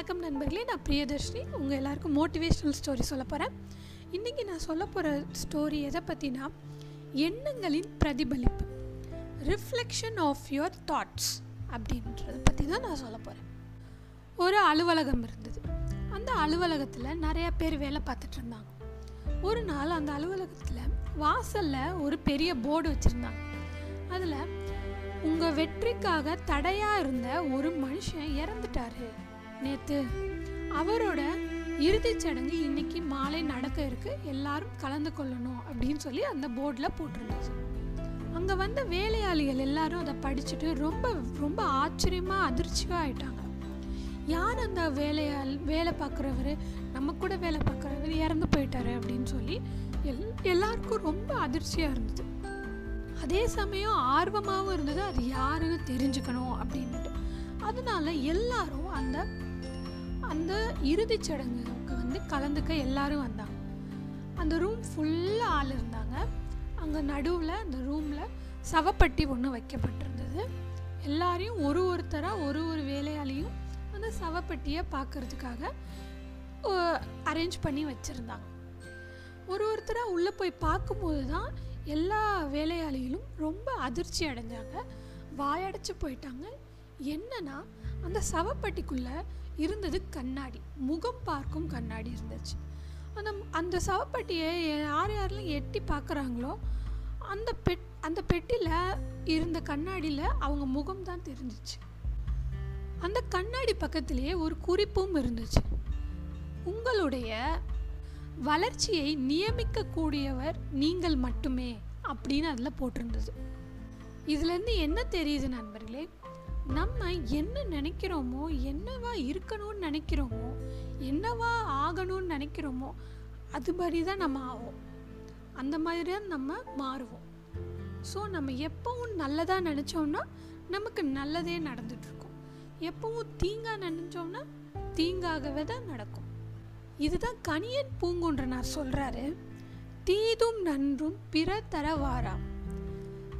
வணக்கம் நண்பர்களே நான் பிரியதர்ஷினி. உங்கள் எல்லாருக்கும் மோட்டிவேஷ்னல் ஸ்டோரி சொல்ல போகிறேன் இன்றைக்கி நான் சொல்ல போகிற ஸ்டோரி எதை பற்றினா எண்ணங்களின் பிரதிபலிப்பு. ரிஃப்ளெக்ஷன் ஆஃப் யுவர் தாட்ஸ் அப்படின்றத பற்றி தான் நான் சொல்ல போகிறேன் ஒரு அலுவலகம் இருந்தது. அந்த அலுவலகத்தில் நிறைய பேர் வேலை பார்த்துட்டு இருந்தாங்க. ஒரு நாள் அந்த அலுவலகத்தில் வாசலில் ஒரு பெரிய போர்டு வச்சுருந்தாங்க. அதில் உங்கள் வெற்றிக்காக தடையாக இருந்த ஒரு மனுஷன் இறந்துட்டாரு. நேற்று அவரோட இறுதிச் சடங்கு இன்னைக்கு மாலை நடக்க இருக்கு. எல்லாரும் கலந்து கொள்ளணும் அப்படின்னு சொல்லி அந்த போர்டில் போட்டிருந்துச்சு. அங்கே வந்த வேலையாளிகள் எல்லாரும் அதை படிச்சுட்டு ரொம்ப ரொம்ப ஆச்சரியமாக அதிர்ச்சியாக ஆயிட்டாங்க. யார் அந்த வேலையாள் வேலை பார்க்குறவர்? நம்ம கூட வேலை பார்க்குறவர் இறந்து போயிட்டாரு அப்படின்னு சொல்லி எல் எல்லாருக்கும் ரொம்ப அதிர்ச்சியாக இருந்தது. அதே சமயம் ஆர்வமாகவும் இருந்தது அது யாருன்னு தெரிஞ்சுக்கணும் அப்படின்ட்டு அதனால எல்லாரும் அந்த அந்த இறுதிச் சடங்குக்கு வந்து கலந்துக்க எல்லாரும் வந்தாங்க. அந்த ரூம் ஃபுல்லாக ஆள் இருந்தாங்க. அங்கே நடுவில் அந்த ரூமில் சவப்பட்டி ஒன்று வைக்கப்பட்டிருந்தது. எல்லாரையும் ஒரு ஒருத்தராக ஒரு ஒரு வேலையாலையும் அந்த சவப்பட்டியை பார்க்கறதுக்காக அரேஞ்ச் பண்ணி வச்சுருந்தாங்க. ஒரு ஒருத்தராக உள்ளே போய் பார்க்கும்போது தான் எல்லா வேலையாளிகளும் ரொம்ப அதிர்ச்சி அடைஞ்சாங்க. வாயடைச்சு போயிட்டாங்க. என்னன்னா அந்த சவப்பட்டிக்குள்ளே இருந்தது கண்ணாடி. முகம் பார்க்கும் கண்ணாடி இருந்துச்சு. அந்த அந்த சவப்பட்டியை யார் யாரெல்லாம் எட்டி பார்க்குறாங்களோ அந்த பெட் அந்த பெட்டியில் இருந்த கண்ணாடியில் அவங்க முகம் தான் தெரிஞ்சிச்சு. அந்த கண்ணாடி பக்கத்திலேயே ஒரு குறிப்பும் இருந்துச்சு. உங்களுடைய வளர்ச்சியை நியமிக்கக்கூடியவர் நீங்கள் மட்டுமே அப்படின்னு அதில் போட்டிருந்தது. இதுலேருந்து என்ன தெரியுது நண்பர்களே? நம்ம என்ன நினைக்கிறோமோ என்னவா இருக்கணும்னு நினைக்கிறோமோ என்னவா ஆகணும்னு நினைக்கிறோமோ அது மாதிரி தான் நம்ம ஆவோம். அந்த மாதிரி தான் நம்ம மாறுவோம். ஸோ நம்ம எப்பவும் நல்லதாக நினச்சோம்னா நமக்கு நல்லதே நடந்துட்டுருக்கும். எப்பவும் தீங்காக நினச்சோம்னா தீங்காகவே தான் நடக்கும். இதுதான் கனியன் பூங்குன்றனார் சொல்கிறாரு தீதும் நன்றும் பிற தரவாராம்.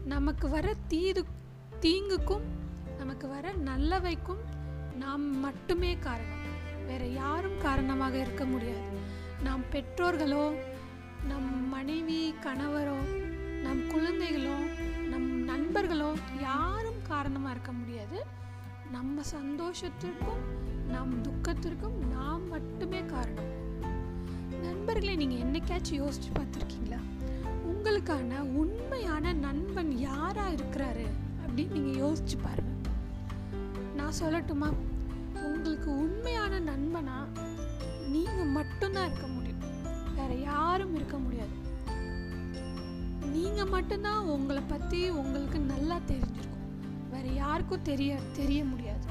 நமக்கு வர தீது தீங்குக்கும் நமக்கு வர நல்லவைக்கும் நாம் மட்டுமே காரணம். வேற யாரும் காரணமாக இருக்க முடியாது. நாம் பெற்றோர்களோ நம் மனைவி கணவரோ நம் குழந்தைகளோ நம் நண்பர்களோ யாரும் காரணமாக இருக்க முடியாது. நம்ம சந்தோஷத்திற்கும் நம் துக்கத்திற்கும் நாம் மட்டுமே காரணம். நண்பர்களை நீங்கள் என்னைக்காச்சும் யோசிச்சு பார்த்துருக்கீங்களா? உங்களுக்கான உண்மையான நண்பன் யாராக இருக்கிறாரு அப்படின்னு நீங்கள் யோசிச்சு பாருங்கள் நான் சொல்லட்டுமா? உங்களுக்கு உண்மையான நண்பனா நீங்கள் மட்டும்தான் இருக்க முடியும். வேற யாரும் இருக்க முடியாது. நீங்கள் மட்டும்தான் உங்களை பற்றி உங்களுக்கு நல்லா தெரிஞ்சிருக்கும். வேற யாருக்கும் தெரிய தெரிய முடியாது.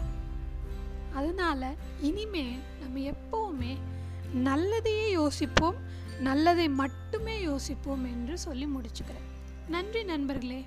அதனால இனிமே நம்ம எப்பவுமே நல்லதையே யோசிப்போம் நல்லதை மட்டுமே யோசிப்போம் என்று சொல்லி முடிச்சுக்கிறேன். நன்றி நண்பர்களே.